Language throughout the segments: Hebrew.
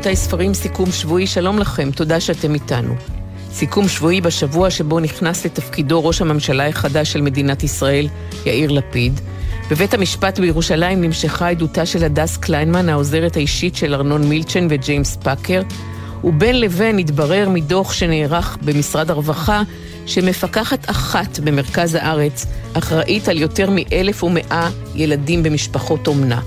רבותיי, ספרים, סיכום שבועי, שלום לכם, תודה שאתם איתנו. סיכום שבועי בשבוע שבו נכנס לתפקידו ראש הממשלה החדש של מדינת ישראל, יאיר לפיד. בבית המשפט בירושלים נמשכה עדותה של הדס קליינמן, העוזרת האישית של ארנון מילצ'ן וג'יימס פאקר, ובין לבין התברר מדוח שנערך במשרד הרווחה, שמפקחת אחת במרכז הארץ אחראית על יותר מאלף ומאה ילדים במשפחות אומנה.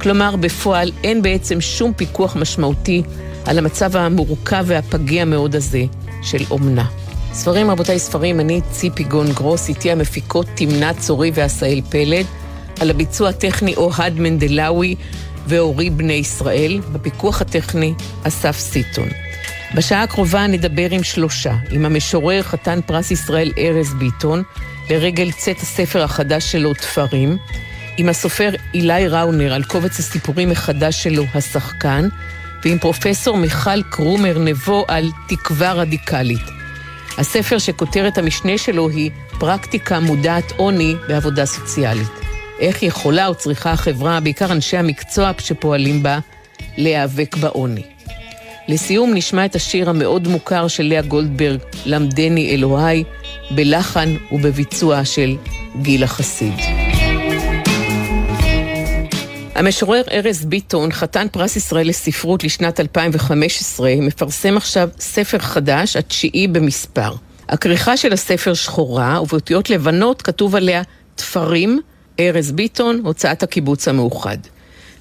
כלומר, בפועל אין בעצם שום פיקוח משמעותי על המצב המורכב והפגיע מאוד הזה של אומנה. ספרים, רבותיי, ספרים, אני ציפי גון גרוס, איתי המפיקות תמנה צורי ועשהאל פלד, על הביצוע הטכני אוהד מנדלאווי ואורי בני ישראל, בפיקוח הטכני אסף סיטון. בשעה הקרובה נדבר עם שלושה, עם המשורר חתן פרס ישראל ארז ביטון, לרגל צאת הספר החדש שלו, תפרים, עם הסופר אילי ראונר על קובץ הסיפורים מחדש שלו, השחקן, ועם פרופסור מיכל קרומר נבו על תקווה רדיקלית. הספר שכותרת המשנה שלו היא פרקטיקה מודעת עוני בעבודה סוציאלית. איך יכולה או צריכה החברה, בעיקר אנשי המקצוע שפועלים בה, להיאבק בעוני. לסיום נשמע את השיר המאוד מוכר של לאה גולדברג, למדני אלוהי, בלחן ובביצוע של גילה חסיד. המשורר ארז ביטון, חתן פרס ישראל לספרות לשנת 2015, מפרסם עכשיו ספר חדש, התשיעי במספר. הכריכה של הספר שחורה, ובאותיות לבנות כתוב עליה תפרים, ארז ביטון, הוצאת הקיבוץ המאוחד.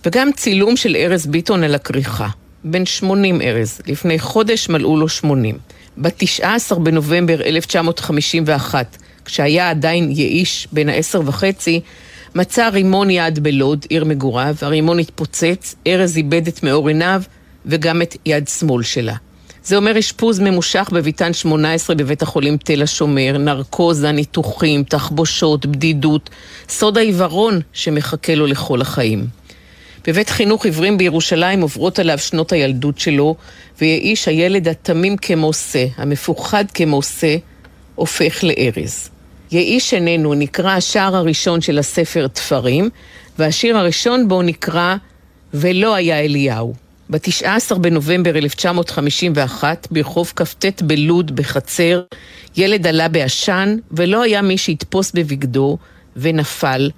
וגם צילום של ארז ביטון על הכריכה. בן 80 ארז, לפני חודש מלאו לו 80. ב-19 בנובמבר 1951, כשהיה עדיין יאיש בן העשר וחצי, מצא רימון יד בלוד, עיר מגוריו, הרימון התפוצץ, ארז איבד את מאור עיניו וגם את יד שמאל שלה. זה אומר אשפוז ממושך בביתן 18 בבית החולים תל השומר, נרקוזה, ניתוחים, תחבושות, בדידות, סוד העיוורון שמחכה לו לכל החיים. בבית חינוך עיוורים בירושלים עוברות עליו שנות הילדות שלו, ויאיש הילד התמים כמו שא, המפוחד כמו שא, הופך לארז. יאיש איננו נקרא השער הראשון של הספר תפרים, והשיר הראשון בו נקרא ולא היה אליהו. ב-19 בנובמבר 1951, ברחוב כ"ט בלוד בחצר, ילד עלה בעשן, ולא היה מי שיתפוס בבגדו, ונפל,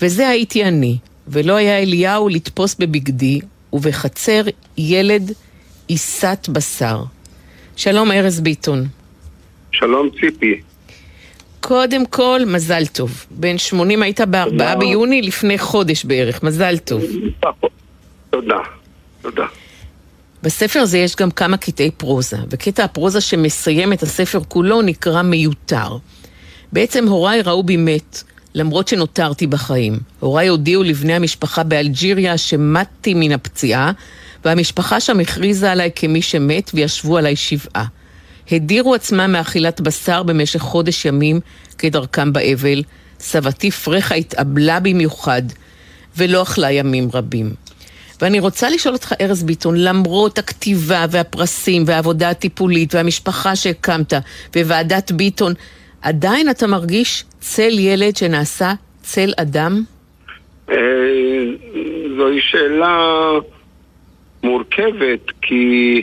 וזה הייתי אני, ולא היה אליהו לתפוס בבגדי, ובחצר ילד עיסת בשר. שלום ארז ביטון. שלום ציפי. קודם כל, מזל טוב. בן 80 היית ב-4 ביוני לפני חודש בערך, מזל טוב. תודה, תודה. בספר הזה יש גם כמה קטעי פרוזה, וקטע הפרוזה שמסיים את הספר כולו נקרא מיותר. בעצם הוריי ראו בי מת, למרות שנותרתי בחיים. הוריי הודיעו לבני המשפחה באלג'יריה שמתתי מן הפציעה, והמשפחה שם הכריזה עליי כמי שמת וישבו עליי שבעה. הדירו עצמם מאכילת בשר במשך חודש ימים כדרכם באבל. סבתי פרחה התאבלה במיוחד, ולא אכלה ימים רבים. ואני רוצה לשאול אותך, ארז ביטון, למרות הכתיבה והפרסים והעבודה הטיפולית והמשפחה שהקמת וועדת ביטון, עדיין אתה מרגיש צל ילד שנעשה צל אדם? אה, זוהי שאלה מורכבת, כי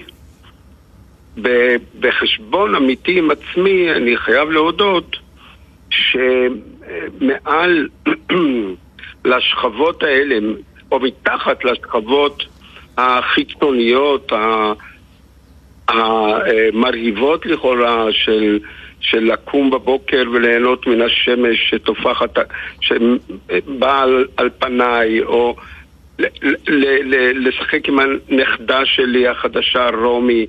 בחשבון אמיתי עם עצמי, אני חייב להודות שמעל לשכבות האלה, או מתחת לשכבות החיצוניות, המרהיבות לכאורה של, של לקום בבוקר וליהנות מן השמש שטופחת, שבאה על, על פניי, או ל, ל, ל, לשחק עם הנכדה שלי החדשה רומי,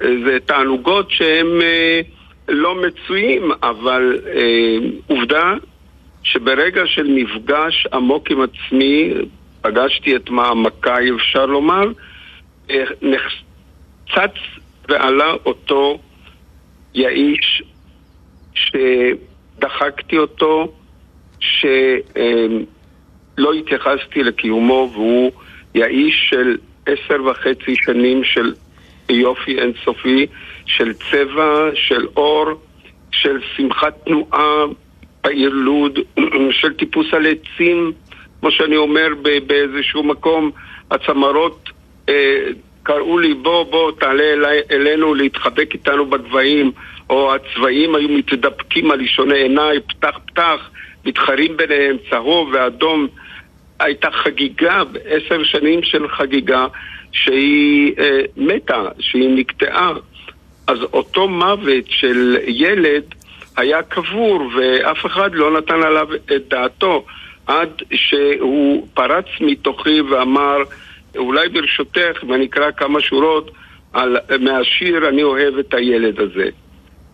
זה תענוגות שהם אה, לא מצויים, אבל אה, עובדה שברגע של מפגש עמוק עם עצמי, פגשתי את מעמקיי אפשר לומר, אה, צץ ועלה אותו יאיש שדחקתי אותו, שלא התייחסתי לקיומו, והוא יאיש של עשר וחצי שנים של יופי אינסופי, של צבע, של אור, של שמחת תנועה בעיר לוד, של טיפוס על עצים, כמו שאני אומר באיזשהו מקום, הצמרות אה, קראו לי בוא בוא תעלה אלי, אלינו להתחבק איתנו בגבהים. או הצבעים היו מתדפקים על אישוני עיניי, פתח פתח, מתחרים ביניהם צהוב ואדום. הייתה חגיגה, עשר שנים של חגיגה שהיא אה, מתה, שהיא נקטעה אז אותו מוות של ילד היה קבור ואף אחד לא נתן עליו את דעתו עד שהוא פרץ מתוכי ואמר אולי ברשותך, ואני אקרא כמה שורות על, מהשיר "אני אוהב את הילד הזה".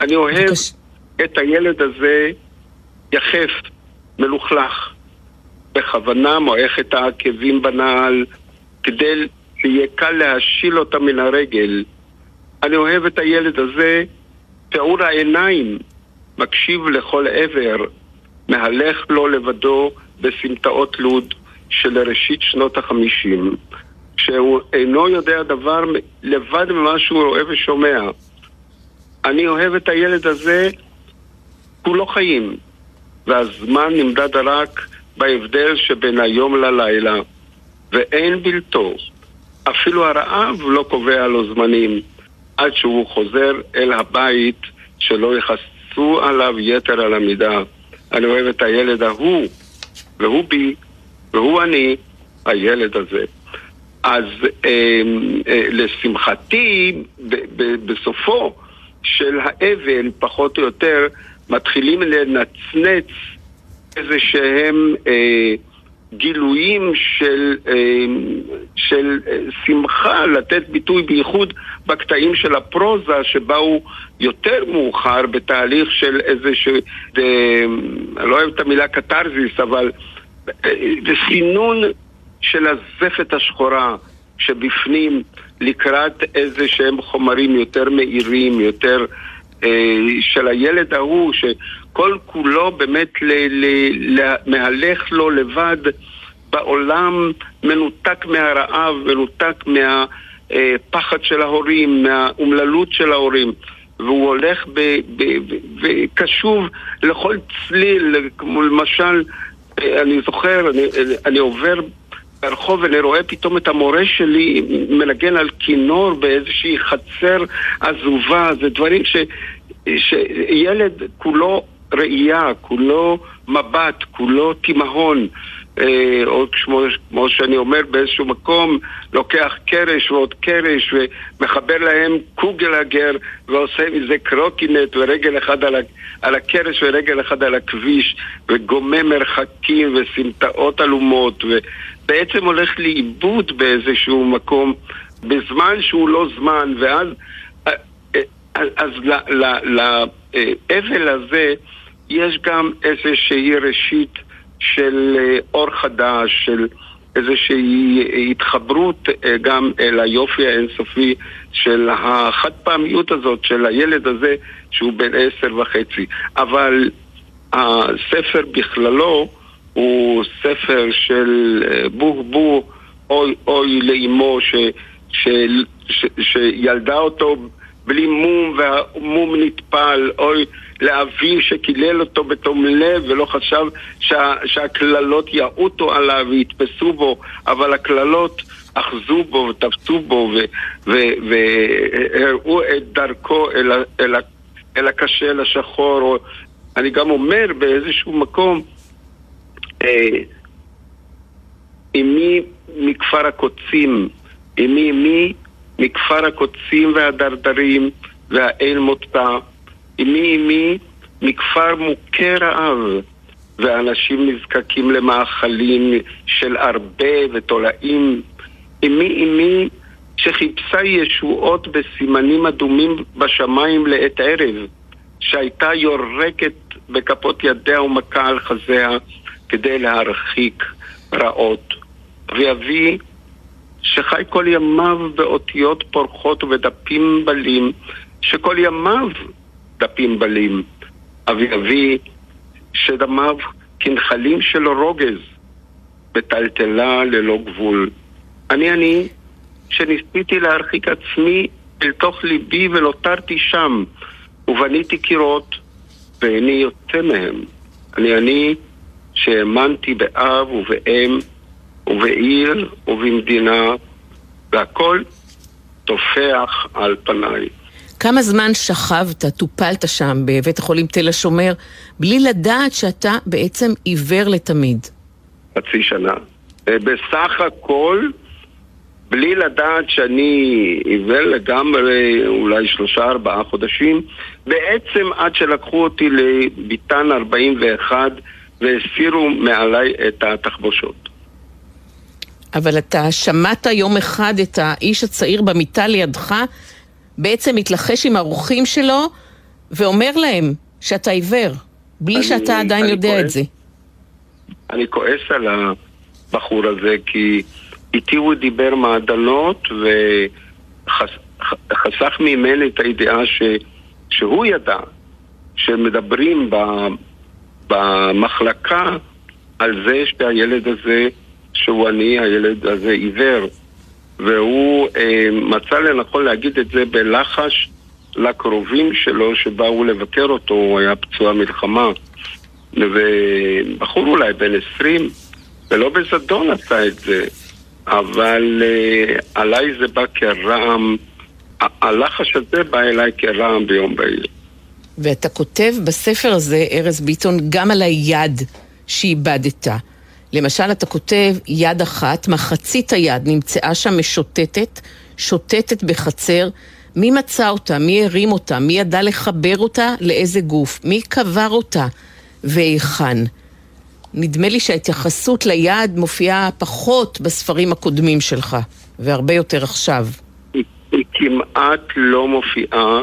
אני אוהב בקש... את הילד הזה יחף, מלוכלך, בכוונה מועך את העקבים בנעל, כדי שיהיה קל להשיל אותה מן הרגל. אני אוהב את הילד הזה, פעור העיניים, מקשיב לכל עבר, מהלך לו לבדו בסמטאות לוד של ראשית שנות החמישים. שהוא אינו יודע דבר לבד ממה שהוא רואה ושומע. אני אוהב את הילד הזה, כולו חיים, והזמן נמדד רק בהבדל שבין היום ללילה, ואין בלתו. אפילו הרעב לא קובע לו זמנים, עד שהוא חוזר אל הבית שלא יכסו עליו יתר על המידה. אני אוהב את הילד ההוא, והוא בי, והוא אני, הילד הזה. אז אה, אה, לשמחתי, ב, ב, בסופו של האבל, פחות או יותר, מתחילים לנצנץ איזה שהם אה, גילויים של, אה, של אה, שמחה, לתת ביטוי בייחוד בקטעים של הפרוזה שבאו יותר מאוחר בתהליך של איזה ש... אני לא אוהב את המילה קתרזיס, אבל אה, זה סינון של הזפת השחורה שבפנים לקראת איזה שהם חומרים יותר מהירים, יותר של הילד ההוא, שכל כולו באמת ל, ל, ל, מהלך לו לבד בעולם מנותק מהרעב, מנותק מהפחד של ההורים, מהאומללות של ההורים. והוא הולך וקשוב לכל צליל, כמו למשל, אה, אני זוכר, אני, אני עובר ברחוב ואני רואה פתאום את המורה שלי מנגן על כינור באיזושהי חצר עזובה, זה דברים ש... שילד כולו ראייה, כולו מבט, כולו תימהון. אה, או כמו, כמו שאני אומר באיזשהו מקום, לוקח קרש ועוד קרש ומחבר להם קוגלגר ועושה מזה קרוקינט ורגל אחד על, ה, על הקרש ורגל אחד על הכביש וגומם מרחקים וסמטאות עלומות ובעצם הולך לאיבוד באיזשהו מקום בזמן שהוא לא זמן ואז אז, אז לאבל הזה יש גם איזושהי ראשית של אה, אור חדש, של איזושהי התחברות אה, גם אל היופי האינסופי של החד פעמיות הזאת, של הילד הזה שהוא בן עשר וחצי. אבל הספר בכללו הוא ספר של אה, בור בור, אוי אוי לאמו ש, ש, ש, שילדה אותו בלי מום והמום נטפל, אוי לאביו שקילל אותו בתום לב ולא חשב שה, שהקללות יעוטו עליו ויתפסו בו, אבל הקללות אחזו בו ותפסו בו והראו את דרכו אל, אל, אל הקשה, אל השחור. אני גם אומר באיזשהו מקום, אה, אמי מכפר הקוצים, אמי אמי מכפר הקוצים והדרדרים והאל מותה אמי אמי מכפר מוכה רעב, ואנשים נזקקים למאכלים של הרבה ותולעים. אמי אמי שחיפשה ישועות בסימנים אדומים בשמיים לעת ערב, שהייתה יורקת בכפות ידיה ומכה על חזיה כדי להרחיק רעות. ואבי שחי כל ימיו באותיות פורחות ובדפים בלים, שכל ימיו דפים בלים. אבי אבי, שדמיו כנחלים של רוגז, בטלטלה ללא גבול. אני אני, שניסיתי להרחיק עצמי אל תוך ליבי ונותרתי שם, ובניתי קירות, ואיני יוצא מהם. אני אני, שהאמנתי באב ובאם, ובעיר ובמדינה, והכל טופח על פניי. כמה זמן שכבת, טופלת שם בבית החולים תל השומר, בלי לדעת שאתה בעצם עיוור לתמיד? חצי שנה. בסך הכל, בלי לדעת שאני עיוור לגמרי, אולי שלושה ארבעה חודשים, בעצם עד שלקחו אותי לביתן 41 והסירו מעליי את התחבושות. אבל אתה שמעת יום אחד את האיש הצעיר במיטה לידך בעצם מתלחש עם האורחים שלו ואומר להם שאתה עיוור, בלי אני, שאתה עדיין יודע כועס, את זה. אני כועס על הבחור הזה, כי איתי הוא דיבר מעדנות וחסך ממני את הידיעה ש, שהוא ידע שמדברים ב, במחלקה על זה שהילד הזה, שהוא אני, הילד הזה עיוור. והוא אה, מצא לנכון להגיד את זה בלחש לקרובים שלו שבאו לבקר אותו, הוא היה פצוע מלחמה. ובחור אולי בן עשרים, ולא בזדון עשה את זה, אבל אה, עליי זה בא כרעם, הלחש הזה בא אליי כרעם ביום בהיר. ואתה כותב בספר הזה, ארז ביטון, גם על היד שאיבדת. למשל, אתה כותב יד אחת, מחצית היד נמצאה שם משוטטת, שוטטת בחצר. מי מצא אותה? מי הרים אותה? מי ידע לחבר אותה לאיזה גוף? מי קבר אותה? והיכן? נדמה לי שההתייחסות ליד מופיעה פחות בספרים הקודמים שלך, והרבה יותר עכשיו. היא, היא כמעט לא מופיעה,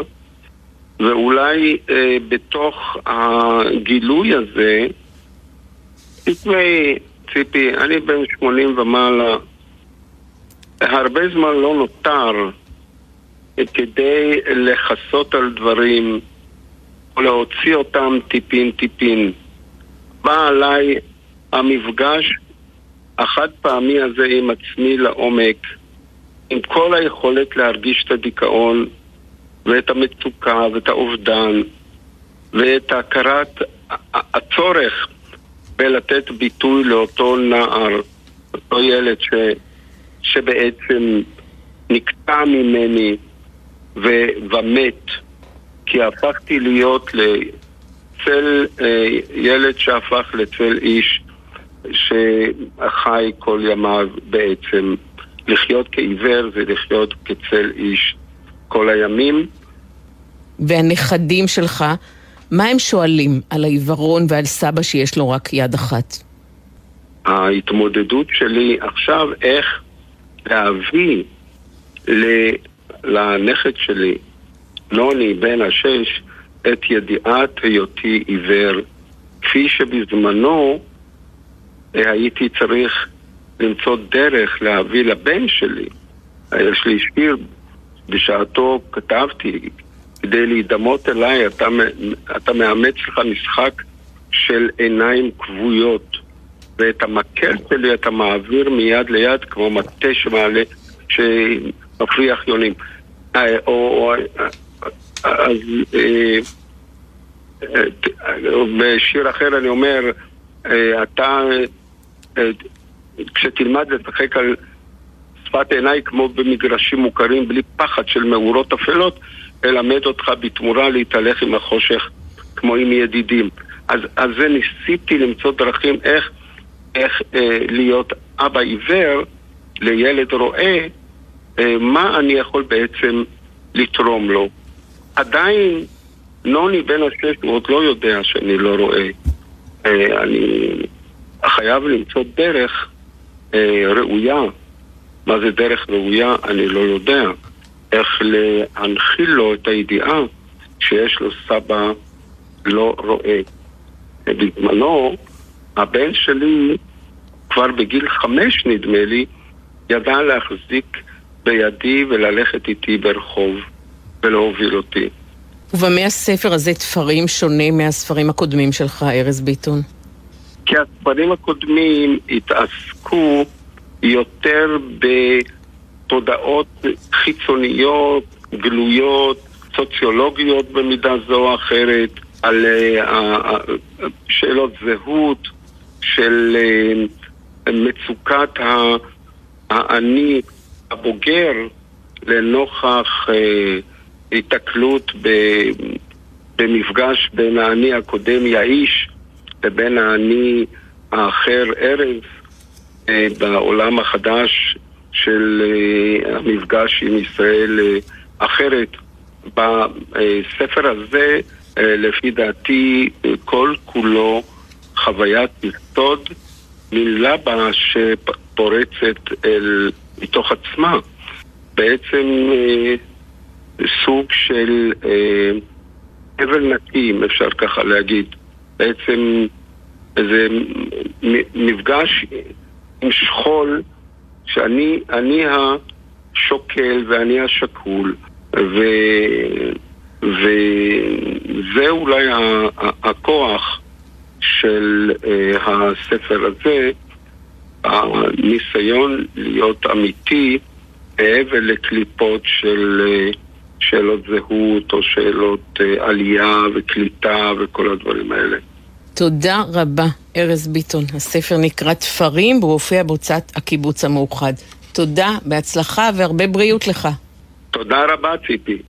ואולי אה, בתוך הגילוי הזה, לפני ציפי, אני בן 80 ומעלה. הרבה זמן לא נותר כדי לכסות על דברים או להוציא אותם טיפין טיפין. בא עליי המפגש החד פעמי הזה עם עצמי לעומק, עם כל היכולת להרגיש את הדיכאון ואת המצוקה ואת האובדן ואת הכרת הצורך ולתת ביטוי לאותו נער, אותו ילד ש, שבעצם נקטע ממני ו, ומת, כי הפכתי להיות לצל אה, ילד שהפך לצל איש שחי כל ימיו בעצם. לחיות כעיוור זה לחיות כצל איש כל הימים. והנכדים שלך מה הם שואלים על העיוורון ועל סבא שיש לו רק יד אחת? ההתמודדות שלי עכשיו איך להביא לנכד שלי, נוני בן השש, את ידיעת היותי עיוור, כפי שבזמנו אה, הייתי צריך למצוא דרך להביא לבן שלי. יש לי שיר, בשעתו כתבתי, כדי להידמות אליי, אתה, אתה מאמץ לך משחק של עיניים כבויות, ואת המקל שלי אתה מעביר מיד ליד כמו מטה שמעלה, שמפריח יונים. אה, או, או, אז אה, אה, בשיר אחר אני אומר, אתה, כשתלמד לשחק על שפת עיניי כמו במגרשים מוכרים בלי פחד של מאורות אפלות, אלמד אותך בתמורה להתהלך עם החושך כמו עם ידידים. אז, אז זה ניסיתי למצוא דרכים איך, איך אה, להיות אבא עיוור לילד רואה, אה, מה אני יכול בעצם לתרום לו. עדיין נוני בן השש הוא עוד לא יודע שאני לא רואה. אה, אני חייב למצוא דרך אה, ראויה. מה זה דרך ראויה? אני לא יודע. איך להנחיל לו את הידיעה שיש לו סבא לא רואה. בזמנו, הבן שלי, כבר בגיל חמש נדמה לי, ידע להחזיק בידי וללכת איתי ברחוב ולהוביל אותי. ובמה הספר הזה תפרים שונה מהספרים הקודמים שלך, ארז ביטון? כי הספרים הקודמים התעסקו יותר בתודעות חיצוניות, גלויות, סוציולוגיות במידה זו או אחרת, על uh, שאלות זהות, של uh, מצוקת האני הבוגר לנוכח היתקלות במפגש בין האני הקודם יאיש לבין האני האחר ארז בעולם החדש של המפגש עם ישראל אחרת. בספר הזה, לפי דעתי, כל כולו חוויית יסוד, מילה בה שפורצת אל, מתוך עצמה. בעצם סוג של אה, הבל נקי, אם אפשר ככה להגיד. בעצם איזה מפגש עם שכול שאני אני השוקל ואני השקול ו, וזה אולי הכוח של אה, הספר הזה, הניסיון להיות אמיתי מעבר לקליפות של אה, שאלות זהות או שאלות אה, עלייה וקליטה וכל הדברים האלה. תודה רבה, ארז ביטון. הספר נקרא תפרים, והוא הופיע בהוצאת הקיבוץ המאוחד. תודה, בהצלחה והרבה בריאות לך. תודה רבה, ציפי.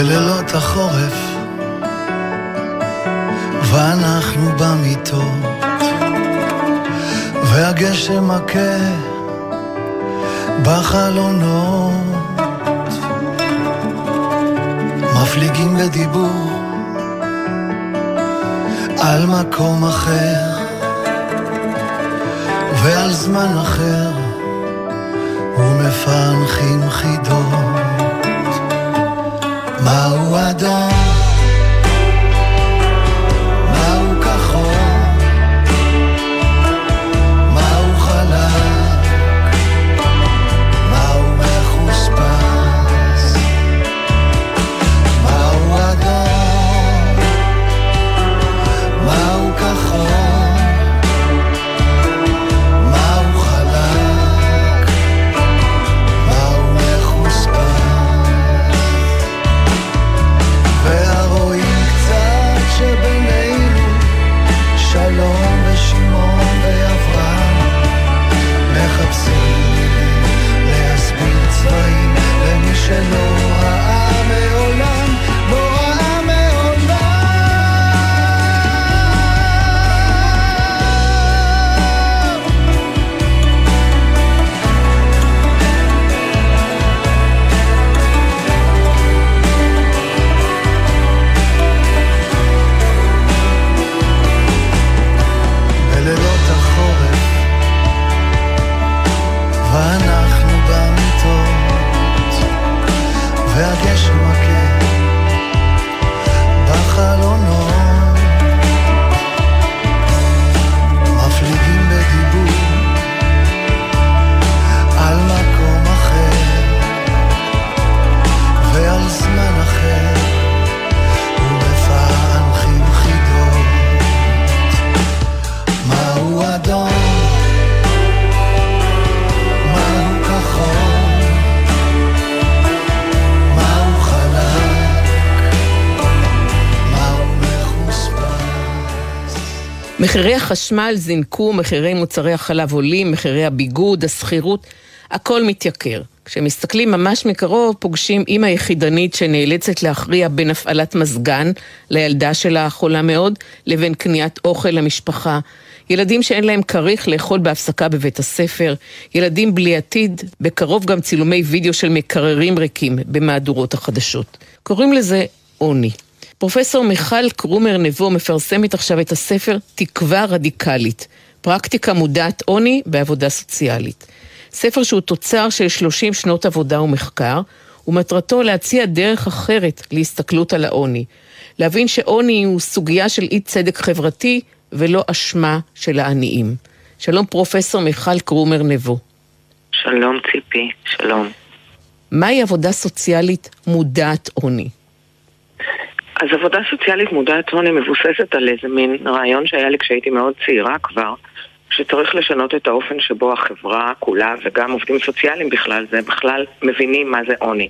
בלילות החורף, ואנחנו במיטות, והגשם מכה בחלונות, מפליגים לדיבור על מקום אחר ועל זמן אחר, ומפענחים חידות. מהו מחירי החשמל זינקו, מחירי מוצרי החלב עולים, מחירי הביגוד, השכירות, הכל מתייקר. כשמסתכלים ממש מקרוב, פוגשים אימא יחידנית שנאלצת להכריע בין הפעלת מזגן לילדה שלה החולה מאוד, לבין קניית אוכל למשפחה. ילדים שאין להם כריך לאכול בהפסקה בבית הספר, ילדים בלי עתיד, בקרוב גם צילומי וידאו של מקררים ריקים במהדורות החדשות. קוראים לזה עוני. פרופסור מיכל קרומר נבו מפרסמת עכשיו את הספר תקווה רדיקלית, פרקטיקה מודעת עוני בעבודה סוציאלית. ספר שהוא תוצר של 30 שנות עבודה ומחקר, ומטרתו להציע דרך אחרת להסתכלות על העוני. להבין שעוני הוא סוגיה של אי צדק חברתי ולא אשמה של העניים. שלום פרופסור מיכל קרומר נבו. שלום ציפי, שלום. מהי עבודה סוציאלית מודעת עוני? אז עבודה סוציאלית מודעת עוני מבוססת על איזה מין רעיון שהיה לי כשהייתי מאוד צעירה כבר, שצריך לשנות את האופן שבו החברה כולה וגם עובדים סוציאליים בכלל זה בכלל מבינים מה זה עוני.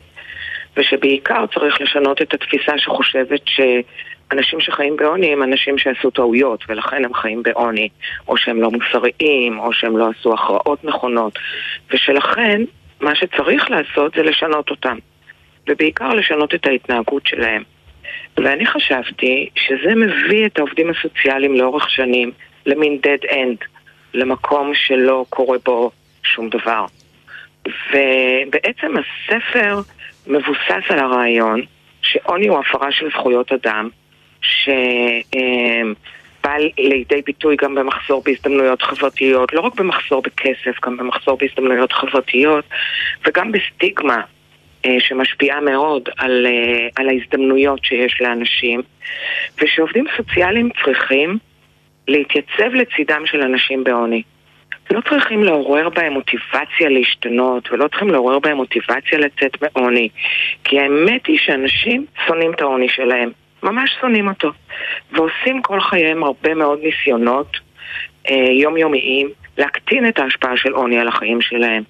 ושבעיקר צריך לשנות את התפיסה שחושבת שאנשים שחיים בעוני הם אנשים שעשו טעויות ולכן הם חיים בעוני, או שהם לא מוסריים, או שהם לא עשו הכרעות נכונות, ושלכן מה שצריך לעשות זה לשנות אותם, ובעיקר לשנות את ההתנהגות שלהם. ואני חשבתי שזה מביא את העובדים הסוציאליים לאורך שנים למין dead end, למקום שלא קורה בו שום דבר. ובעצם הספר מבוסס על הרעיון שעוני הוא הפרה של זכויות אדם, שבא לידי ביטוי גם במחסור בהזדמנויות חברתיות, לא רק במחסור בכסף, גם במחסור בהזדמנויות חברתיות, וגם בסטיגמה שמשפיעה מאוד על, אה, על ההזדמנויות שיש לאנשים, ושעובדים סוציאליים צריכים להתייצב לצידם של אנשים בעוני. לא צריכים לעורר בהם מוטיבציה להשתנות, ולא צריכים לעורר בהם מוטיבציה לצאת מעוני. כי האמת היא שאנשים שונאים את העוני שלהם. ממש שונאים אותו. ועושים כל חייהם הרבה מאוד ניסיונות אה, יומיומיים להקטין את ההשפעה של עוני על החיים שלהם.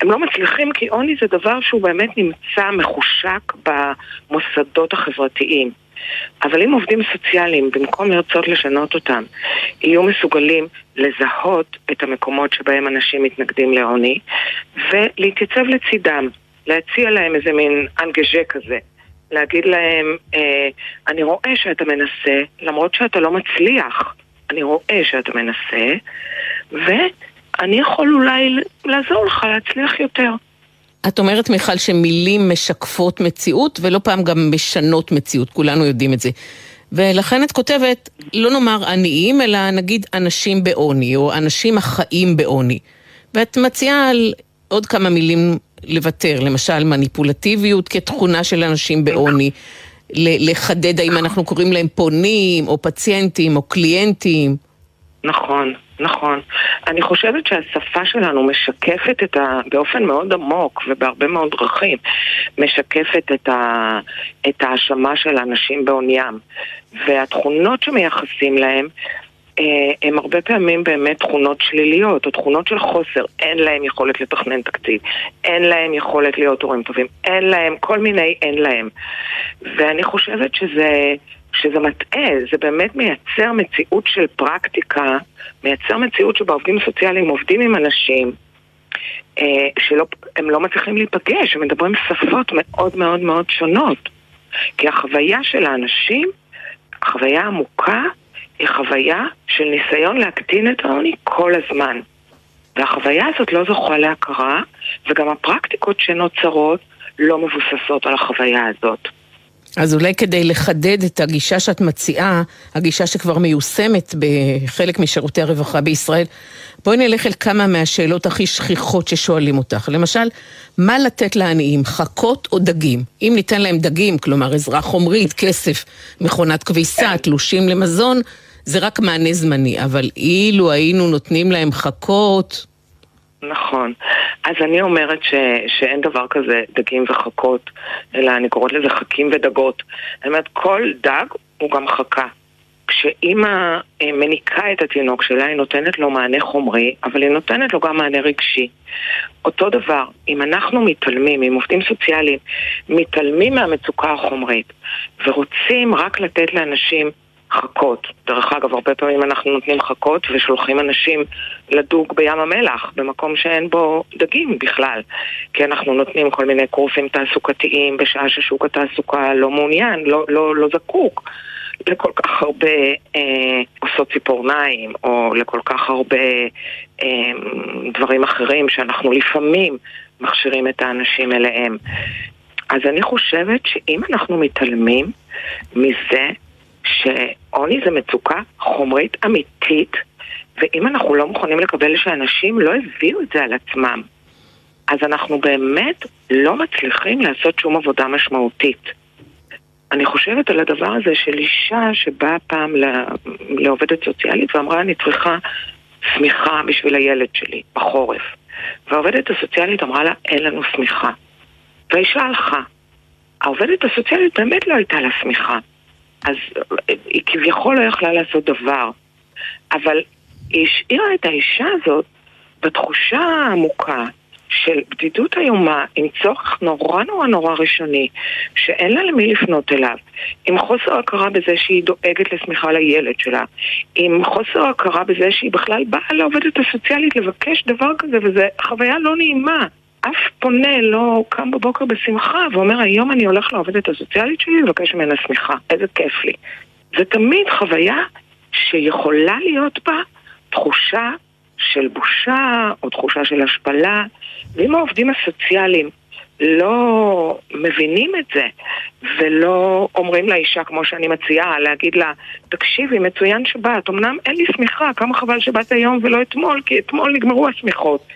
הם לא מצליחים כי עוני זה דבר שהוא באמת נמצא מחושק במוסדות החברתיים. אבל אם עובדים סוציאליים, במקום לרצות לשנות אותם, יהיו מסוגלים לזהות את המקומות שבהם אנשים מתנגדים לעוני ולהתייצב לצידם, להציע להם איזה מין אנגז'ה כזה. להגיד להם, אה, אני רואה שאתה מנסה, למרות שאתה לא מצליח, אני רואה שאתה מנסה, ואני יכול אולי לעזור לך להצליח יותר. את אומרת, מיכל, שמילים משקפות מציאות, ולא פעם גם משנות מציאות, כולנו יודעים את זה. ולכן את כותבת, לא נאמר עניים, אלא נגיד אנשים בעוני, או אנשים החיים בעוני. ואת מציעה על עוד כמה מילים לוותר, למשל מניפולטיביות כתכונה של אנשים בעוני, לחדד האם אנחנו קוראים להם פונים, או פציינטים, או קליינטים. נכון. נכון. אני חושבת שהשפה שלנו משקפת את ה... באופן מאוד עמוק ובהרבה מאוד דרכים, משקפת את, ה... את ההאשמה של האנשים בעוניים. והתכונות שמייחסים להם אה, הן הרבה פעמים באמת תכונות שליליות, או תכונות של חוסר. אין להם יכולת לתכנן תקציב, אין להם יכולת להיות הורים טובים, אין להם, כל מיני אין להם. ואני חושבת שזה... שזה מטעה, זה באמת מייצר מציאות של פרקטיקה, מייצר מציאות שבה עובדים סוציאליים עובדים עם אנשים אה, שהם לא מצליחים להיפגש, הם מדברים שפות מאוד מאוד מאוד שונות. כי החוויה של האנשים, החוויה עמוקה, היא חוויה של ניסיון להקטין את העוני כל הזמן. והחוויה הזאת לא זוכה להכרה, וגם הפרקטיקות שנוצרות לא מבוססות על החוויה הזאת. אז אולי כדי לחדד את הגישה שאת מציעה, הגישה שכבר מיושמת בחלק משירותי הרווחה בישראל, בואי נלך אל כמה מהשאלות הכי שכיחות ששואלים אותך. למשל, מה לתת לעניים, חכות או דגים? אם ניתן להם דגים, כלומר עזרה חומרית, כסף, מכונת כביסה, תלושים למזון, זה רק מענה זמני, אבל אילו היינו נותנים להם חכות... נכון. אז אני אומרת ש, שאין דבר כזה דגים וחכות, אלא אני קוראת לזה חכים ודגות. אני אומרת, כל דג הוא גם חכה. כשאימא אה, מניקה את התינוק שלה, היא נותנת לו מענה חומרי, אבל היא נותנת לו גם מענה רגשי. אותו דבר, אם אנחנו מתעלמים, אם עובדים סוציאליים מתעלמים מהמצוקה החומרית ורוצים רק לתת לאנשים חכות. דרך אגב, הרבה פעמים אנחנו נותנים חכות ושולחים אנשים לדוג בים המלח, במקום שאין בו דגים בכלל. כי אנחנו נותנים כל מיני קורסים תעסוקתיים בשעה ששוק התעסוקה לא מעוניין, לא, לא, לא זקוק לכל כך הרבה אה, עושות ציפורניים, או לכל כך הרבה אה, דברים אחרים שאנחנו לפעמים מכשירים את האנשים אליהם. אז אני חושבת שאם אנחנו מתעלמים מזה שעוני זה מצוקה חומרית אמיתית, ואם אנחנו לא מוכנים לקבל שאנשים לא הביאו את זה על עצמם, אז אנחנו באמת לא מצליחים לעשות שום עבודה משמעותית. אני חושבת על הדבר הזה של אישה שבאה פעם לעובדת סוציאלית ואמרה אני צריכה שמיכה בשביל הילד שלי בחורף. והעובדת הסוציאלית אמרה לה אין לנו שמיכה. והאישה הלכה. העובדת הסוציאלית באמת לא הייתה לה שמיכה. אז היא כביכול לא יכלה לעשות דבר. אבל היא השאירה את האישה הזאת בתחושה העמוקה של בדידות איומה, עם צורך נורא נורא נורא ראשוני, שאין לה למי לפנות אליו, עם חוסר הכרה בזה שהיא דואגת לשמיכה לילד שלה, עם חוסר הכרה בזה שהיא בכלל באה לעובדת הסוציאלית לבקש דבר כזה, וזו חוויה לא נעימה. אף פונה לא קם בבוקר בשמחה ואומר היום אני הולך לעובדת הסוציאלית שלי לבקש ממנה שמיכה, איזה כיף לי. זה תמיד חוויה שיכולה להיות בה תחושה של בושה או תחושה של השפלה, ואם העובדים הסוציאליים לא מבינים את זה ולא אומרים לאישה כמו שאני מציעה, להגיד לה תקשיבי, מצוין שבת, אמנם אין לי שמיכה, כמה חבל שבאת היום ולא אתמול, כי אתמול נגמרו השמיכות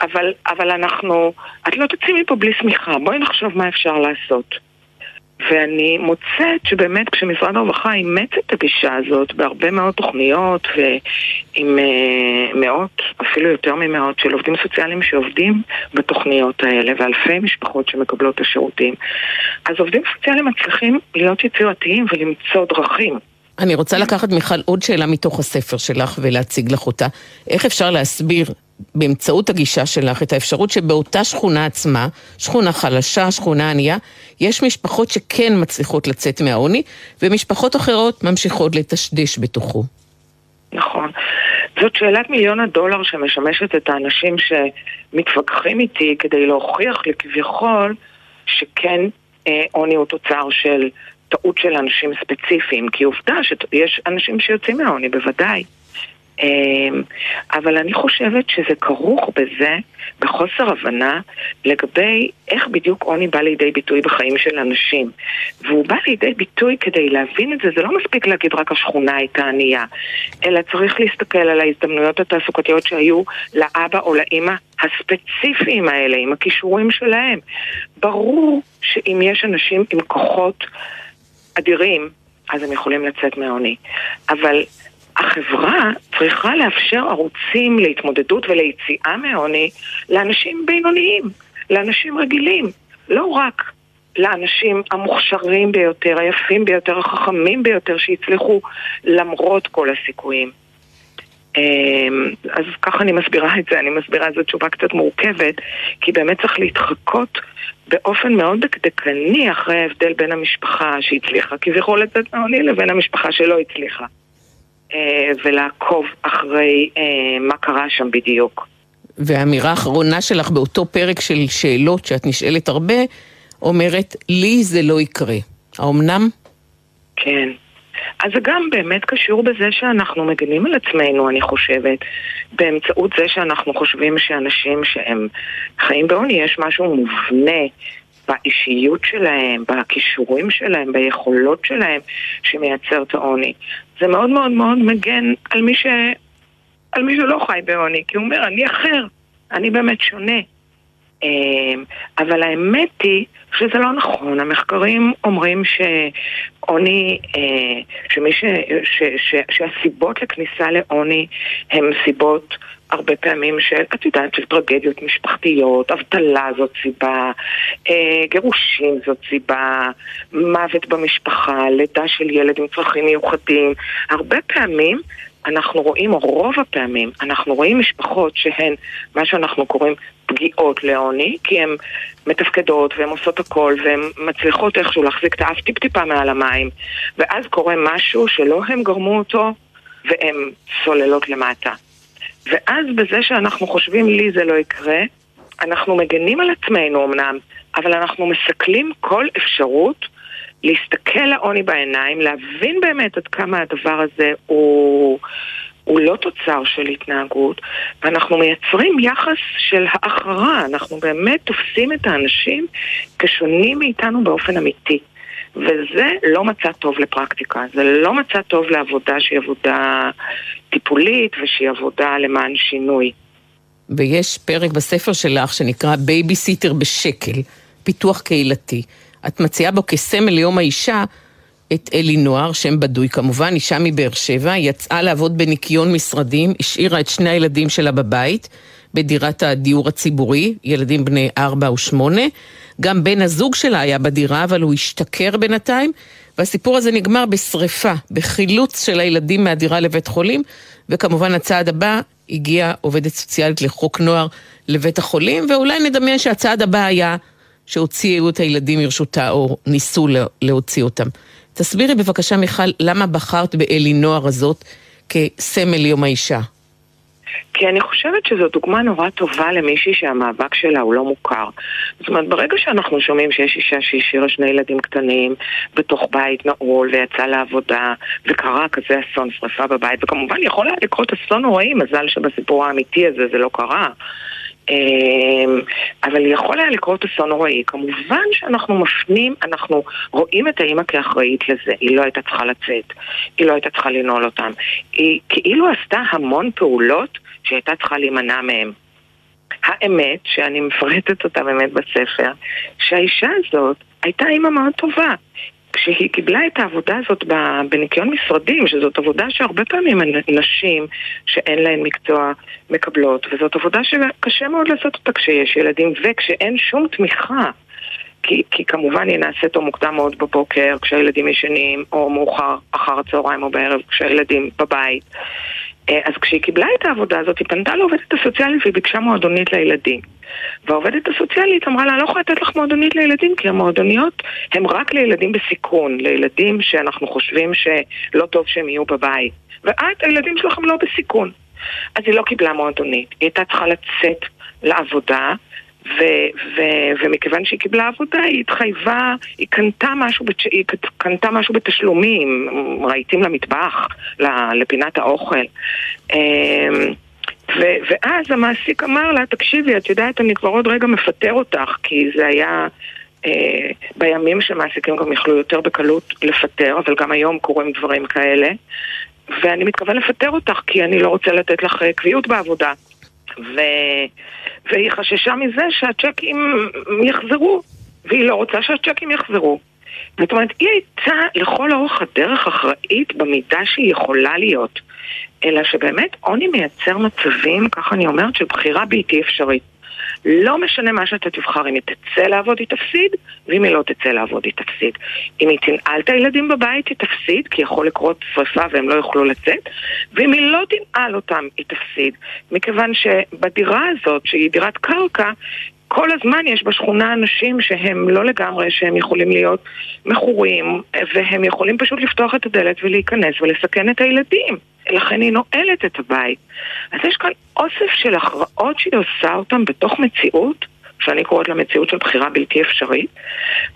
אבל, אבל אנחנו, את לא תצאי מפה בלי שמיכה, בואי נחשוב מה אפשר לעשות. ואני מוצאת שבאמת כשמשרד הרווחה אימץ את הגישה הזאת בהרבה מאוד תוכניות ועם uh, מאות, אפילו יותר ממאות, של עובדים סוציאליים שעובדים בתוכניות האלה ואלפי משפחות שמקבלות את השירותים, אז עובדים סוציאליים מצליחים להיות יצירתיים ולמצוא דרכים. אני רוצה לקחת, מיכל, עוד שאלה מתוך הספר שלך ולהציג לך אותה. איך אפשר להסביר באמצעות הגישה שלך את האפשרות שבאותה שכונה עצמה, שכונה חלשה, שכונה ענייה, יש משפחות שכן מצליחות לצאת מהעוני, ומשפחות אחרות ממשיכות לטשטש בתוכו. נכון. זאת שאלת מיליון הדולר שמשמשת את האנשים שמתווכחים איתי כדי להוכיח לי כביכול שכן אה, עוני הוא תוצר של טעות של אנשים ספציפיים, כי עובדה שיש אנשים שיוצאים מהעוני, בוודאי. אמ, אבל אני חושבת שזה כרוך בזה, בחוסר הבנה, לגבי איך בדיוק עוני בא לידי ביטוי בחיים של אנשים. והוא בא לידי ביטוי כדי להבין את זה, זה לא מספיק להגיד רק השכונה הייתה ענייה, אלא צריך להסתכל על ההזדמנויות התעסוקתיות שהיו לאבא או לאימא הספציפיים האלה, עם הכישורים שלהם. ברור שאם יש אנשים עם כוחות אדירים, אז הם יכולים לצאת מהעוני. אבל החברה צריכה לאפשר ערוצים להתמודדות וליציאה מעוני לאנשים בינוניים, לאנשים רגילים, לא רק לאנשים המוכשרים ביותר, היפים ביותר, החכמים ביותר, שהצליחו למרות כל הסיכויים. אמ, אז ככה אני מסבירה את זה, אני מסבירה, זו תשובה קצת מורכבת, כי באמת צריך להתחקות באופן מאוד דקדקני אחרי ההבדל בין המשפחה שהצליחה כביכול לצאת מעוני לבין המשפחה שלא הצליחה. אה, ולעקוב אחרי אה, מה קרה שם בדיוק. והאמירה האחרונה שלך באותו פרק של שאלות שאת נשאלת הרבה, אומרת, לי זה לא יקרה. האומנם? כן. אז זה גם באמת קשור בזה שאנחנו מגנים על עצמנו, אני חושבת, באמצעות זה שאנחנו חושבים שאנשים שהם חיים בעוני, יש משהו מובנה באישיות שלהם, בכישורים שלהם, ביכולות שלהם, שמייצר את העוני. זה מאוד מאוד מאוד מגן על מי, ש... על מי שלא חי בעוני, כי הוא אומר, אני אחר, אני באמת שונה. אמ, אבל האמת היא שזה לא נכון. המחקרים אומרים שעוני, אה, שמי ש, ש, ש, שהסיבות לכניסה לעוני הן סיבות הרבה פעמים של, את יודעת, של טרגדיות משפחתיות, אבטלה זאת סיבה, אה, גירושים זאת סיבה, מוות במשפחה, לידה של ילד עם צרכים מיוחדים. הרבה פעמים אנחנו רואים, או רוב הפעמים, אנחנו רואים משפחות שהן מה שאנחנו קוראים פגיעות לעוני, כי הן מתפקדות והן עושות הכל והן מצליחות איכשהו להחזיק את האף טיפ-טיפה מעל המים, ואז קורה משהו שלא הם גרמו אותו והן סוללות למטה. ואז בזה שאנחנו חושבים לי זה לא יקרה, אנחנו מגנים על עצמנו אמנם, אבל אנחנו מסכלים כל אפשרות להסתכל לעוני בעיניים, להבין באמת עד כמה הדבר הזה הוא... הוא לא תוצר של התנהגות, ואנחנו מייצרים יחס של האחרה, אנחנו באמת תופסים את האנשים כשונים מאיתנו באופן אמיתי. וזה לא מצע טוב לפרקטיקה, זה לא מצע טוב לעבודה שהיא עבודה טיפולית ושהיא עבודה למען שינוי. ויש פרק בספר שלך שנקרא בייביסיטר בשקל, פיתוח קהילתי. את מציעה בו כסמל ליום האישה את אלי נוער, שם בדוי כמובן, אישה מבאר שבע, יצאה לעבוד בניקיון משרדים, השאירה את שני הילדים שלה בבית, בדירת הדיור הציבורי, ילדים בני ארבע ושמונה. גם בן הזוג שלה היה בדירה, אבל הוא השתכר בינתיים, והסיפור הזה נגמר בשריפה, בחילוץ של הילדים מהדירה לבית חולים, וכמובן הצעד הבא, הגיעה עובדת סוציאלית לחוק נוער לבית החולים, ואולי נדמיין שהצעד הבא היה שהוציאו את הילדים מרשותה, או ניסו להוציא אותם. תסבירי בבקשה, מיכל, למה בחרת באלינוער הזאת כסמל יום האישה? כי אני חושבת שזו דוגמה נורא טובה למישהי שהמאבק שלה הוא לא מוכר. זאת אומרת, ברגע שאנחנו שומעים שיש אישה שהשאירה שני ילדים קטנים בתוך בית נעול ויצאה לעבודה וקרה כזה אסון שרפה בבית, וכמובן יכול היה לקרות אסון נוראי, מזל שבסיפור האמיתי הזה זה לא קרה. אמ, אבל יכול היה לקרות אסון נוראי. כמובן שאנחנו מפנים, אנחנו רואים את האימא כאחראית לזה. היא לא הייתה צריכה לצאת, היא לא הייתה צריכה לנעול אותם. היא כאילו עשתה המון פעולות שהייתה צריכה להימנע מהן. האמת, שאני מפרטת אותה באמת בספר, שהאישה הזאת הייתה אימא מאוד טובה. כשהיא קיבלה את העבודה הזאת בניקיון משרדים, שזאת עבודה שהרבה פעמים נשים שאין להן מקצוע מקבלות, וזאת עבודה שקשה מאוד לעשות אותה כשיש ילדים וכשאין שום תמיכה. כי, כי כמובן היא נעשית או מוקדם מאוד בבוקר כשהילדים ישנים, או מאוחר אחר הצהריים או בערב כשהילדים בבית. אה, אז כשהיא קיבלה את העבודה הזאת, היא פנתה לעובדת הסוציאלית והיא ביקשה מועדונית לילדים. והעובדת הסוציאלית אמרה לה, לא יכולה לתת לך מועדונית לילדים, כי המועדוניות הן רק לילדים בסיכון, לילדים שאנחנו חושבים שלא טוב שהם יהיו בבית. ואת, הילדים שלכם לא בסיכון. אז היא לא קיבלה מועדונית, היא הייתה צריכה לצאת לעבודה, ו- ו- ומכיוון שהיא קיבלה עבודה, היא התחייבה, היא קנתה משהו, בת- היא קנתה משהו בתשלומים, רהיטים למטבח, לפינת האוכל. אמ, ו- ואז המעסיק אמר לה, תקשיבי, את יודעת, אני כבר עוד רגע מפטר אותך, כי זה היה... אה, בימים שמעסיקים גם יכלו יותר בקלות לפטר, אבל גם היום קורים דברים כאלה. ואני מתכוון לפטר אותך כי אני לא רוצה לתת לך אה, קביעות בעבודה. ו... והיא חששה מזה שהצ'קים יחזרו, והיא לא רוצה שהצ'קים יחזרו. זאת אומרת, היא הייתה לכל אורך הדרך אחראית במידה שהיא יכולה להיות. אלא שבאמת עוני מייצר מצבים, ככה אני אומרת, של בחירה בלתי אפשרית. לא משנה מה שאתה תבחר, אם היא תצא לעבוד היא תפסיד, ואם היא לא תצא לעבוד היא תפסיד. אם היא תנעל את הילדים בבית היא תפסיד, כי יכול לקרות שרפה והם לא יוכלו לצאת, ואם היא לא תנעל אותם היא תפסיד. מכיוון שבדירה הזאת, שהיא דירת קרקע, כל הזמן יש בשכונה אנשים שהם לא לגמרי, שהם יכולים להיות מכורים, והם יכולים פשוט לפתוח את הדלת ולהיכנס ולסכן את הילדים. לכן היא נועלת את הבית. אז יש כאן אוסף של הכרעות שהיא עושה אותן בתוך מציאות, שאני קוראת לה מציאות של בחירה בלתי אפשרית,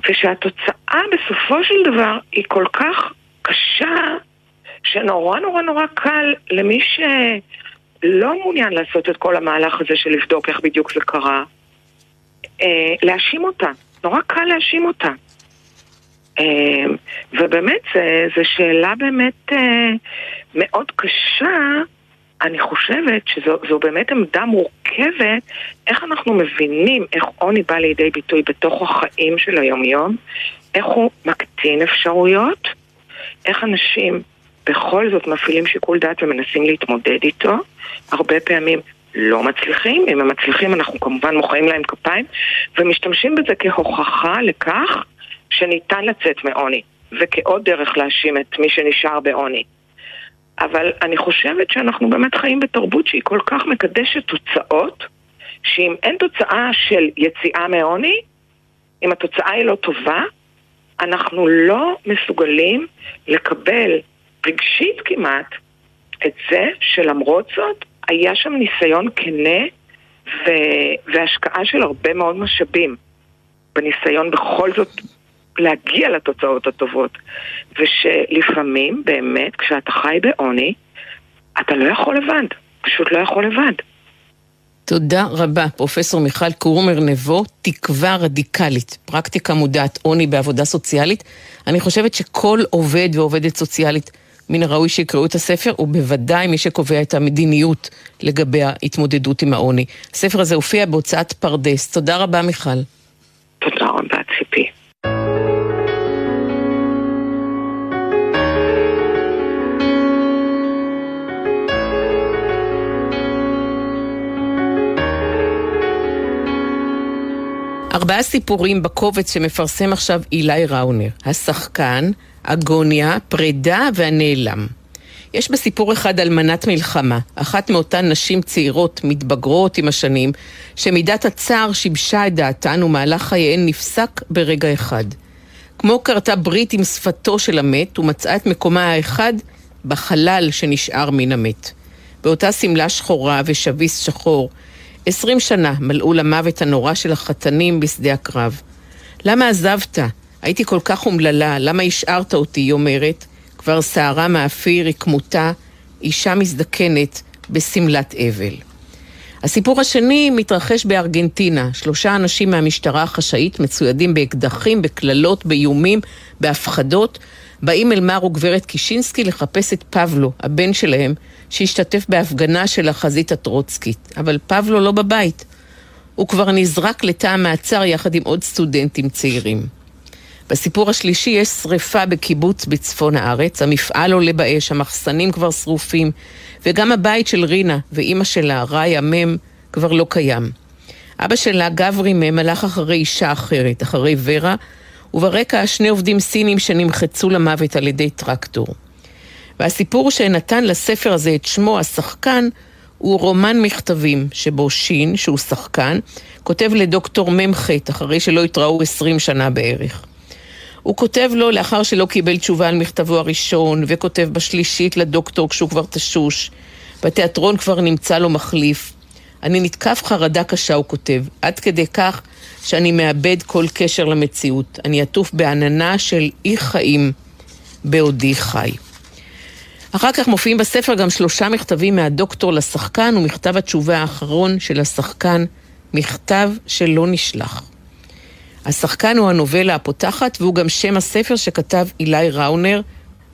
ושהתוצאה בסופו של דבר היא כל כך קשה, שנורא נורא נורא קל למי שלא מעוניין לעשות את כל המהלך הזה של לבדוק איך בדיוק זה קרה, להאשים אותה. נורא קל להאשים אותה. אה, ובאמת, זו שאלה באמת אה, מאוד קשה. אני חושבת שזו באמת עמדה מורכבת, איך אנחנו מבינים איך עוני בא לידי ביטוי בתוך החיים של היומיום, איך הוא מקטין אפשרויות, איך אנשים בכל זאת מפעילים שיקול דעת ומנסים להתמודד איתו, הרבה פעמים לא מצליחים, אם הם מצליחים אנחנו כמובן מוחאים להם כפיים, ומשתמשים בזה כהוכחה לכך שניתן לצאת מעוני, וכעוד דרך להאשים את מי שנשאר בעוני. אבל אני חושבת שאנחנו באמת חיים בתרבות שהיא כל כך מקדשת תוצאות, שאם אין תוצאה של יציאה מעוני, אם התוצאה היא לא טובה, אנחנו לא מסוגלים לקבל רגשית כמעט את זה שלמרות זאת היה שם ניסיון כנה ו... והשקעה של הרבה מאוד משאבים בניסיון בכל זאת להגיע לתוצאות הטובות. ושלפעמים, באמת, כשאתה חי בעוני, אתה לא יכול לבד. פשוט לא יכול לבד. תודה רבה, פרופסור מיכל קורמר נבו, תקווה רדיקלית, פרקטיקה מודעת עוני בעבודה סוציאלית. אני חושבת שכל עובד ועובדת סוציאלית מן הראוי שיקראו את הספר, ובוודאי מי שקובע את המדיניות לגבי ההתמודדות עם העוני. הספר הזה הופיע בהוצאת פרדס. תודה רבה, מיכל. תודה רבה, ציפי. ארבעה סיפורים בקובץ שמפרסם עכשיו אילי ראונר. השחקן, אגוניה, פרידה והנעלם. יש בסיפור אחד אלמנת מלחמה, אחת מאותן נשים צעירות, מתבגרות עם השנים, שמידת הצער שיבשה את דעתן ומהלך חייהן נפסק ברגע אחד. כמו כרתה ברית עם שפתו של המת, ומצאה את מקומה האחד בחלל שנשאר מן המת. באותה שמלה שחורה ושביס שחור, עשרים שנה מלאו למוות הנורא של החתנים בשדה הקרב. למה עזבת? הייתי כל כך אומללה, למה השארת אותי? היא אומרת. כבר שערה מאפיר היא כמותה, אישה מזדקנת בשמלת אבל. הסיפור השני מתרחש בארגנטינה. שלושה אנשים מהמשטרה החשאית מצוידים באקדחים, בקללות, באיומים, בהפחדות, באים אל מר וגברת קישינסקי לחפש את פבלו, הבן שלהם, שהשתתף בהפגנה של החזית הטרוצקית. אבל פבלו לא בבית. הוא כבר נזרק לתא המעצר יחד עם עוד סטודנטים צעירים. בסיפור השלישי יש שריפה בקיבוץ בצפון הארץ, המפעל עולה באש, המחסנים כבר שרופים, וגם הבית של רינה ואימא שלה, ראיה מם, כבר לא קיים. אבא שלה, גברי מם, הלך אחרי אישה אחרת, אחרי ורה, וברקע שני עובדים סינים שנמחצו למוות על ידי טרקטור. והסיפור שנתן לספר הזה את שמו, השחקן, הוא רומן מכתבים, שבו שין, שהוא שחקן, כותב לדוקטור מ"ח, אחרי שלא התראו עשרים שנה בערך. הוא כותב לו לאחר שלא קיבל תשובה על מכתבו הראשון, וכותב בשלישית לדוקטור כשהוא כבר תשוש. בתיאטרון כבר נמצא לו מחליף. אני נתקף חרדה קשה, הוא כותב, עד כדי כך שאני מאבד כל קשר למציאות. אני עטוף בעננה של אי חיים בעודי חי. אחר כך מופיעים בספר גם שלושה מכתבים מהדוקטור לשחקן, ומכתב התשובה האחרון של השחקן, מכתב שלא נשלח. השחקן הוא הנובלה הפותחת, והוא גם שם הספר שכתב אילי ראונר,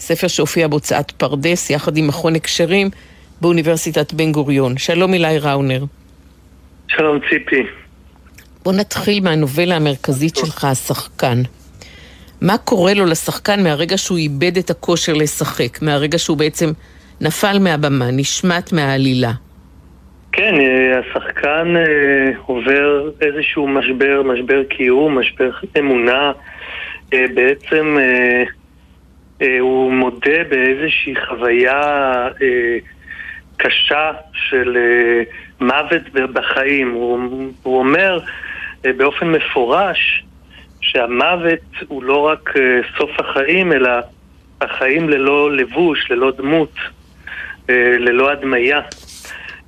ספר שהופיע בהוצאת פרדס יחד עם מכון הקשרים באוניברסיטת בן גוריון. שלום אילי ראונר. שלום ציפי. בוא נתחיל מהנובלה המרכזית שלך, השחקן. מה קורה לו לשחקן מהרגע שהוא איבד את הכושר לשחק, מהרגע שהוא בעצם נפל מהבמה, נשמט מהעלילה? כן, אה, השחקן אה, עובר איזשהו משבר, משבר קיום, משבר אמונה. אה, בעצם הוא מודה באיזושהי חוויה קשה של מוות בחיים. הוא, הוא אומר באופן מפורש שהמוות הוא לא רק סוף החיים, אלא החיים ללא לבוש, ללא דמות, ללא הדמיה.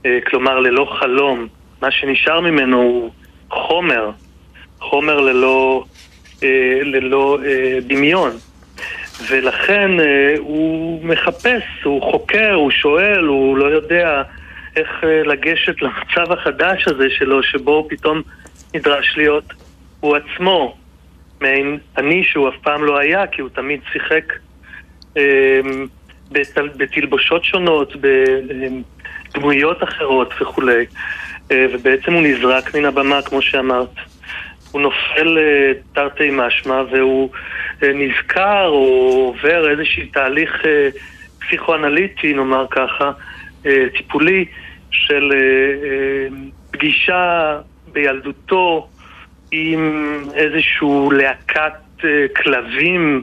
אה, כלומר ללא חלום. מה שנשאר ממנו הוא חומר, חומר ללא, אה, ללא אה, דמיון. ולכן הוא מחפש, הוא חוקר, הוא שואל, הוא לא יודע איך לגשת למצב החדש הזה שלו, שבו הוא פתאום נדרש להיות הוא עצמו, מעין אני שהוא אף פעם לא היה, כי הוא תמיד שיחק בתלבושות שונות, דמויות אחרות וכולי, אה, ובעצם הוא נזרק מן הבמה, כמו שאמרת. הוא נופל אה, תרתי משמע והוא אה, נזכר או עובר איזשהו תהליך פסיכואנליטי, נאמר ככה, טיפולי, של פגישה בילדותו עם איזשהו להקת כלבים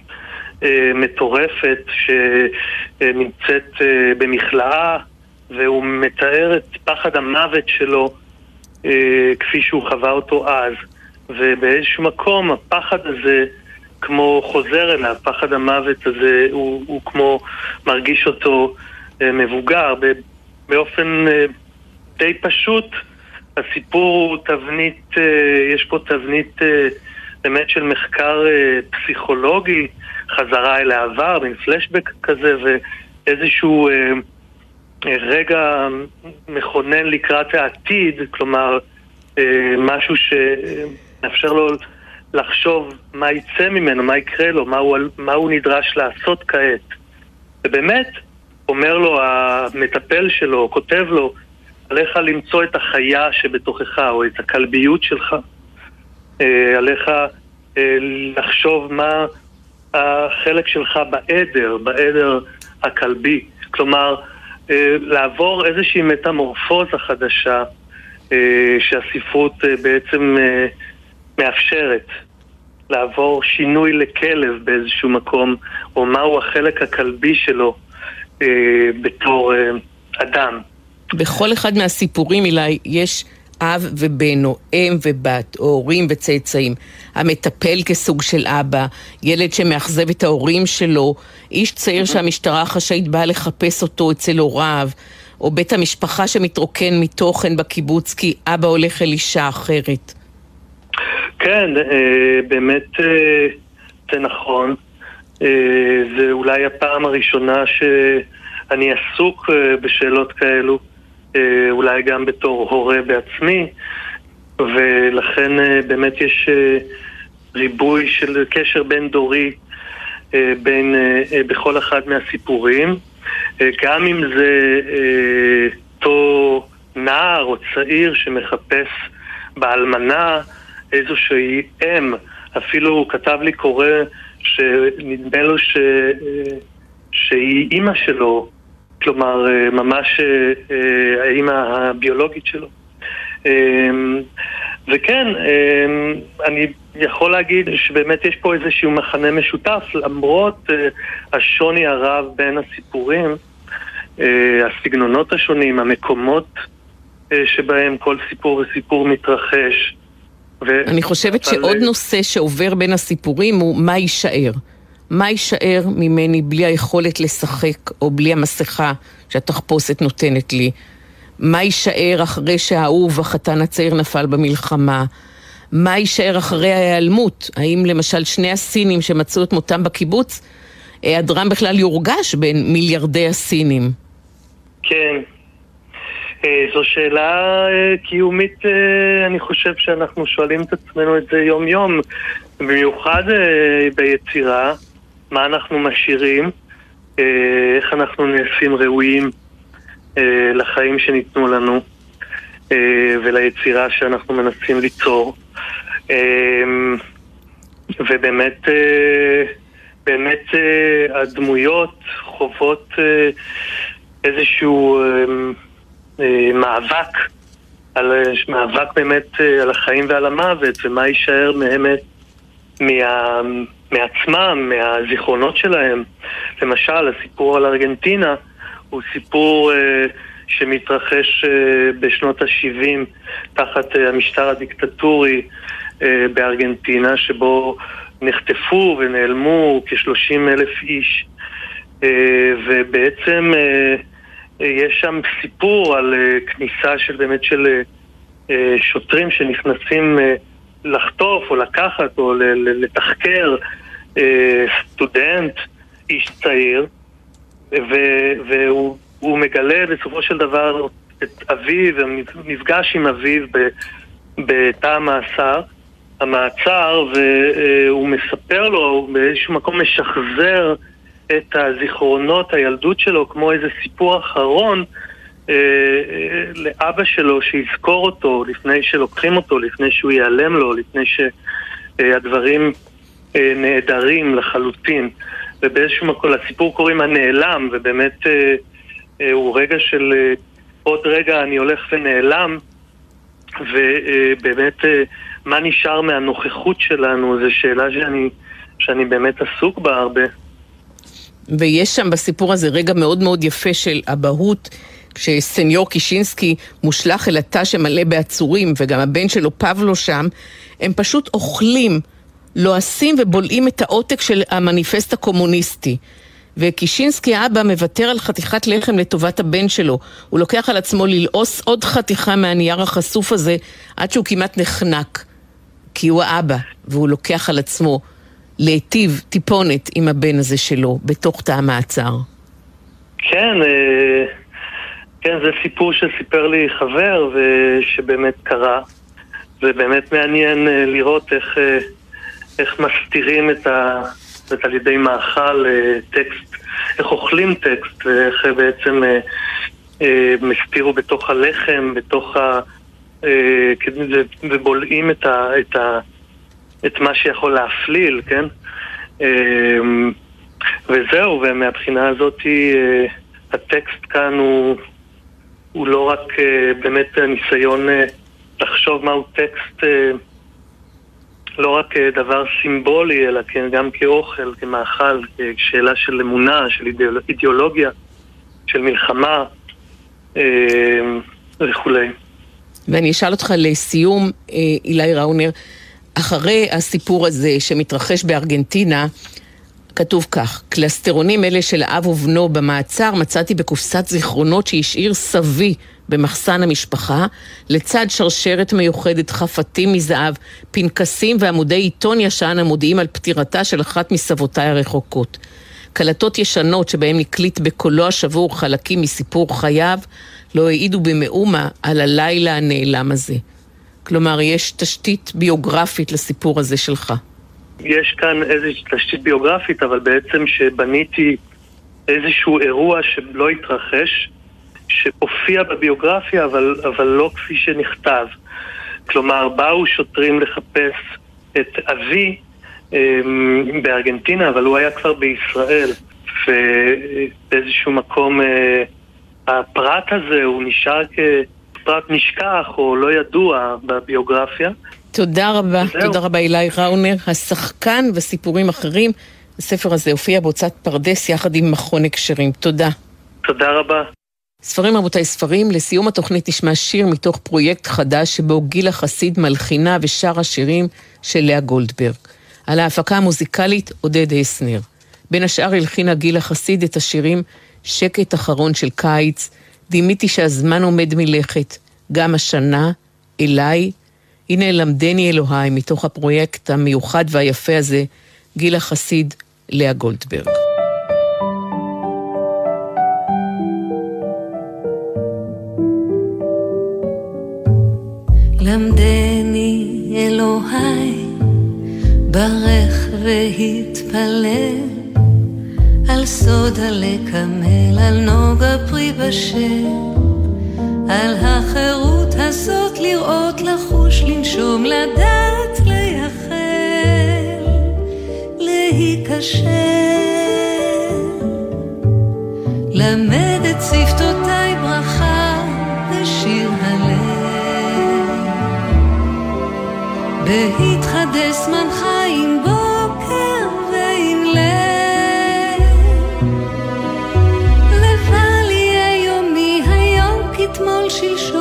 מטורפת שנמצאת במכלאה והוא מתאר את פחד המוות שלו אה, כפי שהוא חווה אותו אז. ובאיזשהו מקום הפחד הזה כמו חוזר אליו, פחד המוות הזה הוא, הוא כמו מרגיש אותו אה, מבוגר. באופן אה, די פשוט הסיפור הוא תבנית, אה, יש פה תבנית אה, באמת של מחקר אה, פסיכולוגי, חזרה אל העבר, מין פלשבק כזה, ואיזשהו אה, רגע מכונן לקראת העתיד, כלומר, משהו שמאפשר לו לחשוב מה יצא ממנו, מה יקרה לו, מה הוא, מה הוא נדרש לעשות כעת. ובאמת, אומר לו המטפל שלו, כותב לו, עליך למצוא את החיה שבתוכך, או את הכלביות שלך. אה, עליך אה, לחשוב מה החלק שלך בעדר, בעדר הכלבי. כלומר, אה, לעבור איזושהי מטמורפוזה חדשה שהספרות בעצם מאפשרת. לעבור שינוי לכלב באיזשהו מקום, או מהו החלק הכלבי שלו בתור אדם. בכל אחד מהסיפורים, אילי, יש אב ובן, או אם ובת, או הורים וצאצאים. המטפל כסוג של אבא, ילד שמאכזב את ההורים שלו, איש צעיר שהמשטרה החשאית באה לחפש אותו אצל הוריו, או בית המשפחה שמתרוקן מתוכן בקיבוץ כי אבא הולך אל אישה אחרת. כן, אה, באמת אה, זה נכון. אה, זה אולי הפעם הראשונה שאני עסוק בשאלות כאלו. אה, אולי גם בתור הורה בעצמי, ולכן אה, באמת יש אה, ריבוי של קשר בין דורי בין, בכל אחד מהסיפורים. גם אם זה אותו נער או צעיר שמחפש באלמנה איזושהי אם, אפילו הוא כתב לי קורא שנדמה לו ש... שהיא אימא שלו, כלומר, אה, ממש אה, אה, האימא הביולוגית שלו. וכן, אני יכול להגיד שבאמת יש פה איזשהו מחנה משותף, למרות השוני הרב בין הסיפורים, הסגנונות השונים, המקומות שבהם כל סיפור וסיפור מתרחש. אני חושבת שעוד נושא שעובר בין הסיפורים הוא מה יישאר. מה יישאר ממני בלי היכולת לשחק או בלי המסכה שהתחפושת נותנת לי? מה יישאר אחרי שהאהוב, החתן הצעיר, נפל במלחמה? מה יישאר אחרי ההיעלמות? האם למשל שני הסינים שמצאו את מותם בקיבוץ, היעדרם בכלל יורגש בין מיליארדי הסינים? כן. אה, זו שאלה אה, קיומית, אה, אני חושב שאנחנו שואלים את עצמנו את זה יום-יום, במיוחד ביצירה. מה אנחנו משאירים, אה, איך אנחנו נעשים ראויים אה, לחיים שניתנו לנו אה, וליצירה שאנחנו מנסים ליצור. ובאמת, באמת הדמויות חוות איזשהו מאבק, על, מאבק באמת על החיים ועל המוות, ומה יישאר באמת מה... מעצמם, מהזיכרונות שלהם. למשל, הסיפור על ארגנטינה הוא סיפור אה, שמתרחש אה, בשנות ה-70 תחת אה, המשטר הדיקטטורי אה, בארגנטינה, שבו נחטפו ונעלמו כ-30 אלף איש. אה, ובעצם אה, אה, יש שם סיפור על אה, כניסה של באמת של אה, אה שוטרים שנכנסים אה, לחטוף או לקחת או לתחקר אה, סטודנט, איש צעיר, והוא מגלה בסופו של דבר את אביו, נפגש עם אביו בתא המאסר, המעצר, והוא מספר לו, הוא באיזשהו מקום משחזר את הזיכרונות הילדות שלו כמו איזה סיפור אחרון אה, אה, לאבא שלו שיזכור אותו לפני שלוקחים אותו, לפני שהוא ייעלם לו, לפני שהדברים אה, נעדרים לחלוטין. ובאיזשהו מקום, לסיפור קוראים הנעלם, ובאמת הוא רגע של עוד רגע אני הולך ונעלם, ובאמת מה נשאר מהנוכחות שלנו, זו שאלה שאני, שאני באמת עסוק בה הרבה. ויש שם בסיפור הזה רגע מאוד מאוד יפה של אבהות כשסניור קישינסקי מושלך אל התא שמלא בעצורים, וגם הבן שלו פבלו שם, הם פשוט אוכלים, לועסים ובולעים את העותק של המניפסט הקומוניסטי. וקישינסקי האבא מוותר על חתיכת לחם לטובת הבן שלו. הוא לוקח על עצמו ללעוס עוד חתיכה מהנייר החשוף הזה עד שהוא כמעט נחנק. כי הוא האבא, והוא לוקח על עצמו להיטיב טיפונת עם הבן הזה שלו בתוך תא המעצר. כן, אה, כן, זה סיפור שסיפר לי חבר ושבאמת קרה. זה באמת מעניין אה, לראות איך, אה, איך מסתירים את ה... זאת על ידי מאכל טקסט, איך אוכלים טקסט ואיך בעצם הם הסתירו בתוך הלחם, בתוך ה... ובולעים את, ה, את, ה, את מה שיכול להפליל, כן? וזהו, ומהבחינה הזאת הטקסט כאן הוא, הוא לא רק באמת הניסיון לחשוב מהו טקסט לא רק דבר סימבולי, אלא כן, גם כאוכל, כמאכל, כשאלה של אמונה, של אידיאולוגיה, של מלחמה וכולי. ואני אשאל אותך לסיום, אילי ראונר, אחרי הסיפור הזה שמתרחש בארגנטינה, כתוב כך, קלסטרונים אלה של אב ובנו במעצר מצאתי בקופסת זיכרונות שהשאיר סבי במחסן המשפחה, לצד שרשרת מיוחדת, חפתים מזהב, פנקסים ועמודי עיתון ישן המודיעים על פטירתה של אחת מסבותיי הרחוקות. קלטות ישנות שבהן הקליט בקולו השבור חלקים מסיפור חייו, לא העידו במאומה על הלילה הנעלם הזה. כלומר, יש תשתית ביוגרפית לסיפור הזה שלך. יש כאן איזושהי תשתית ביוגרפית, אבל בעצם שבניתי איזשהו אירוע שלא התרחש, שהופיע בביוגרפיה, אבל, אבל לא כפי שנכתב. כלומר, באו שוטרים לחפש את אבי אמ, בארגנטינה, אבל הוא היה כבר בישראל, ובאיזשהו מקום אה, הפרט הזה הוא נשאר כפרט נשכח או לא ידוע בביוגרפיה. תודה רבה. תודה רבה אילי ראונר, השחקן וסיפורים אחרים. הספר הזה הופיע בהוצאת פרדס יחד עם מכון הקשרים. תודה. תודה רבה. ספרים רבותיי ספרים, לסיום התוכנית נשמע שיר מתוך פרויקט חדש שבו גילה חסיד מלחינה ושרה שירים של לאה גולדברג. על ההפקה המוזיקלית עודד הסנר. בין השאר הלחינה גילה חסיד את השירים שקט אחרון של קיץ, דימיתי שהזמן עומד מלכת, גם השנה, אליי, הנה למדני אלוהי מתוך הפרויקט המיוחד והיפה הזה, גילה חסיד, לאה גולדברג. למדני אלוהי, ברך והתפלל, על סוד הלקמל, על נוגה פרי בשל. על החירות הזאת לראות, לחוש, לנשום, לדעת, לייחל, להיכשל. למד את שפתותיי ברכה ושיר הלב. בהתחדש זמנך אתמול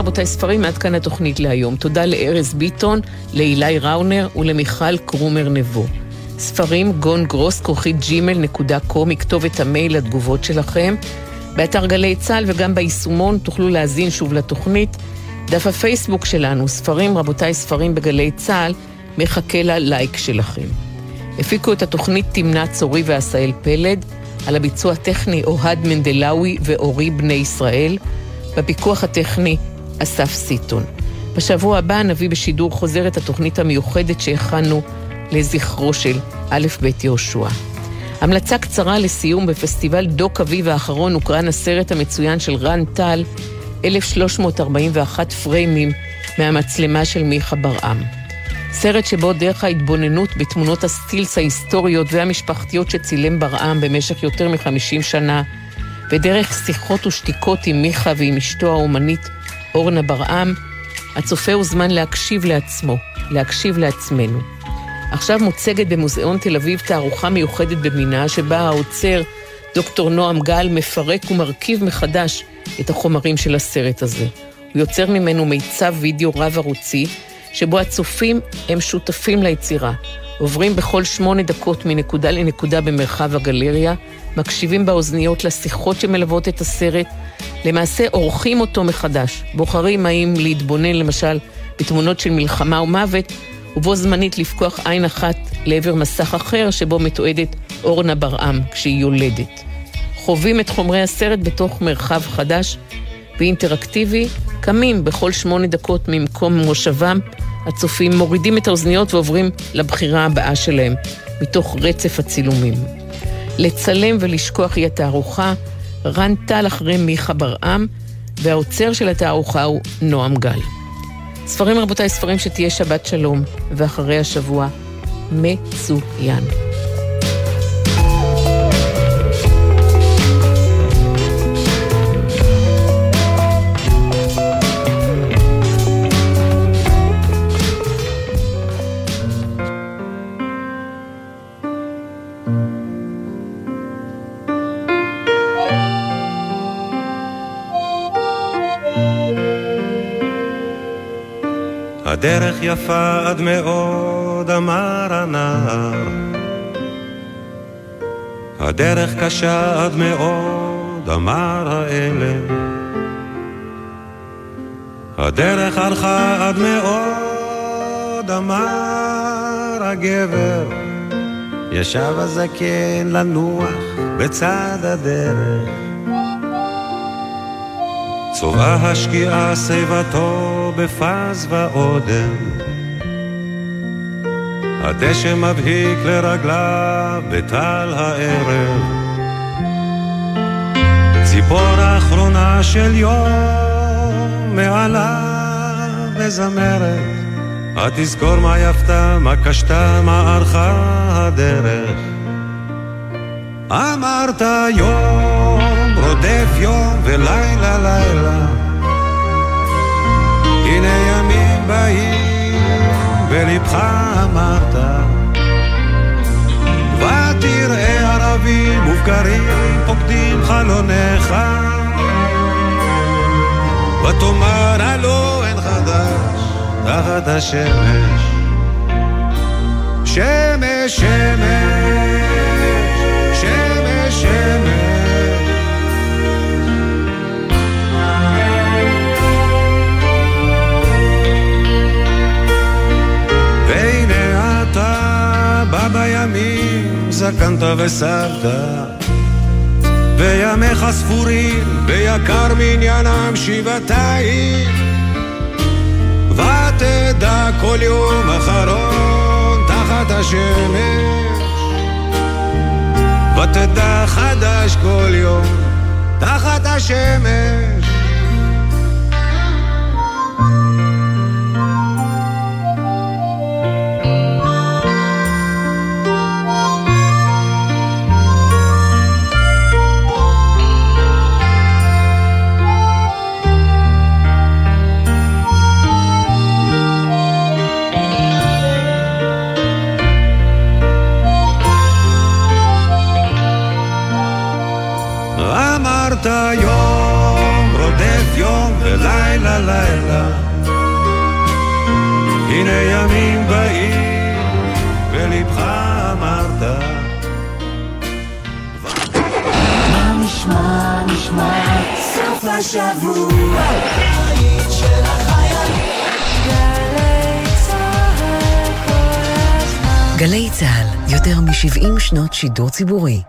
רבותיי, ספרים, עד כאן התוכנית להיום. תודה לארז ביטון, לאילי ראונר ולמיכל קרומר נבו. ספרים גון גרוס, כרוכית ג'ימל נקודה קום, מכתובת המייל לתגובות שלכם. באתר גלי צה"ל וגם ביישומון תוכלו להאזין שוב לתוכנית. דף הפייסבוק שלנו, ספרים, רבותיי, ספרים בגלי צה"ל, מחכה ללייק שלכם. הפיקו את התוכנית תמנת צורי ועשאל פלד, על הביצוע הטכני אוהד מנדלאוי ואורי בני ישראל, בפיקוח הטכני אסף סיטון. בשבוע הבא נביא בשידור חוזר את התוכנית המיוחדת שהכנו לזכרו של א' ב' יהושע. המלצה קצרה לסיום בפסטיבל דוק אביב האחרון הוקרן הסרט המצוין של רן טל, 1341 פריימים מהמצלמה של מיכה ברעם. סרט שבו דרך ההתבוננות בתמונות הסטילס ההיסטוריות והמשפחתיות שצילם ברעם במשך יותר מחמישים שנה, ודרך שיחות ושתיקות עם מיכה ועם אשתו האומנית אורנה ברעם, הצופה הוזמן להקשיב לעצמו, להקשיב לעצמנו. עכשיו מוצגת במוזיאון תל אביב תערוכה מיוחדת במינה, שבה האוצר, דוקטור נועם גל, מפרק ומרכיב מחדש את החומרים של הסרט הזה. הוא יוצר ממנו מיצב וידאו רב-ערוצי, שבו הצופים הם שותפים ליצירה. עוברים בכל שמונה דקות מנקודה לנקודה במרחב הגלריה, מקשיבים באוזניות לשיחות שמלוות את הסרט, למעשה עורכים אותו מחדש, בוחרים האם להתבונן למשל בתמונות של מלחמה ומוות, ובו זמנית לפקוח עין אחת לעבר מסך אחר שבו מתועדת אורנה ברעם כשהיא יולדת. חווים את חומרי הסרט בתוך מרחב חדש ואינטראקטיבי, קמים בכל שמונה דקות ממקום מושבם, הצופים מורידים את האוזניות ועוברים לבחירה הבאה שלהם, מתוך רצף הצילומים. לצלם ולשכוח היא התערוכה, רן טל אחרי מיכה ברעם, והעוצר של התערוכה הוא נועם גל. ספרים רבותיי, ספרים שתהיה שבת שלום, ואחרי השבוע, מצוין. יפה עד מאוד, אמר הנער. הדרך קשה עד מאוד, אמר האלם. הדרך הלכה עד מאוד, אמר הגבר. ישב הזקן לנוח בצד הדרך. צובעה השקיעה שיבתו בפז ואודם. הדשא מבהיק לרגליו בטל הערב. ציפור האחרונה של יום מעליו מזמרת. התזכור מה יפתה, מה קשתה, מה ערכה הדרך. אמרת יום רודף יום ולילה לילה הנה ימים באים, ולבך מופקרים פוקדים חלונך, ותאמר הלא אין חדש תחת השמש, שמש, שמש, שמש, זקנת וסבת וימיך ספורים ויקר מניינם שבעתיים. ותדע כל יום אחרון תחת השמש. ותדע חדש כל יום תחת השמש באים, ולבך אמרת. מה נשמע, נשמע, סוף השבוע. גלי צה"ל, יותר מ-70 שנות שידור ציבורי.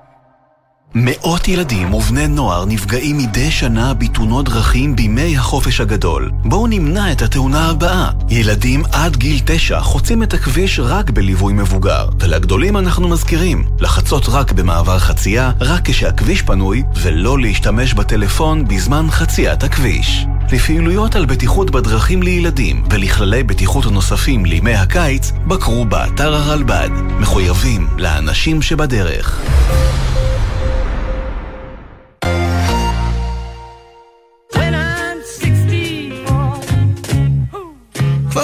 מאות ילדים ובני נוער נפגעים מדי שנה בתאונות דרכים בימי החופש הגדול. בואו נמנע את התאונה הבאה. ילדים עד גיל תשע חוצים את הכביש רק בליווי מבוגר. ולגדולים אנחנו מזכירים, לחצות רק במעבר חצייה, רק כשהכביש פנוי, ולא להשתמש בטלפון בזמן חציית הכביש. לפעילויות על בטיחות בדרכים לילדים ולכללי בטיחות נוספים לימי הקיץ, בקרו באתר הרלב"ד. מחויבים לאנשים שבדרך.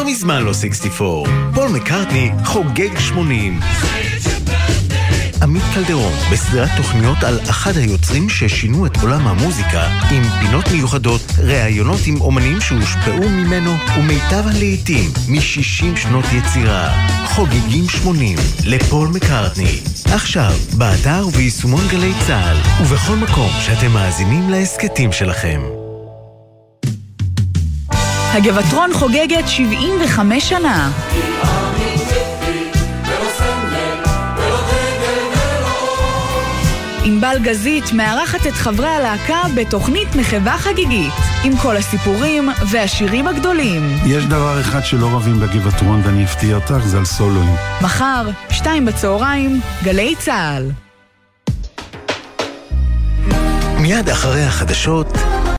מזמן לא 64. פול מקארטני חוגג 80. עמית קלדרון, בסדרת תוכניות על אחד היוצרים ששינו את עולם המוזיקה, עם פינות מיוחדות, ראיונות עם אומנים שהושפעו ממנו, ומיטב הלעיתים מ-60 שנות יצירה. חוגגים 80, לפול מקארטני. עכשיו, באתר וביישומון גלי צה"ל, ובכל מקום שאתם מאזינים להסכתים שלכם. הגבעטרון חוגגת 75 שנה. ענבל גזית מארחת את חברי הלהקה בתוכנית מחווה חגיגית, עם כל הסיפורים והשירים הגדולים. יש דבר אחד שלא רבים בגבעטרון ואני אפתיע אותך, זה על סולואים. מחר, שתיים בצהריים, גלי צה"ל. מיד אחרי החדשות,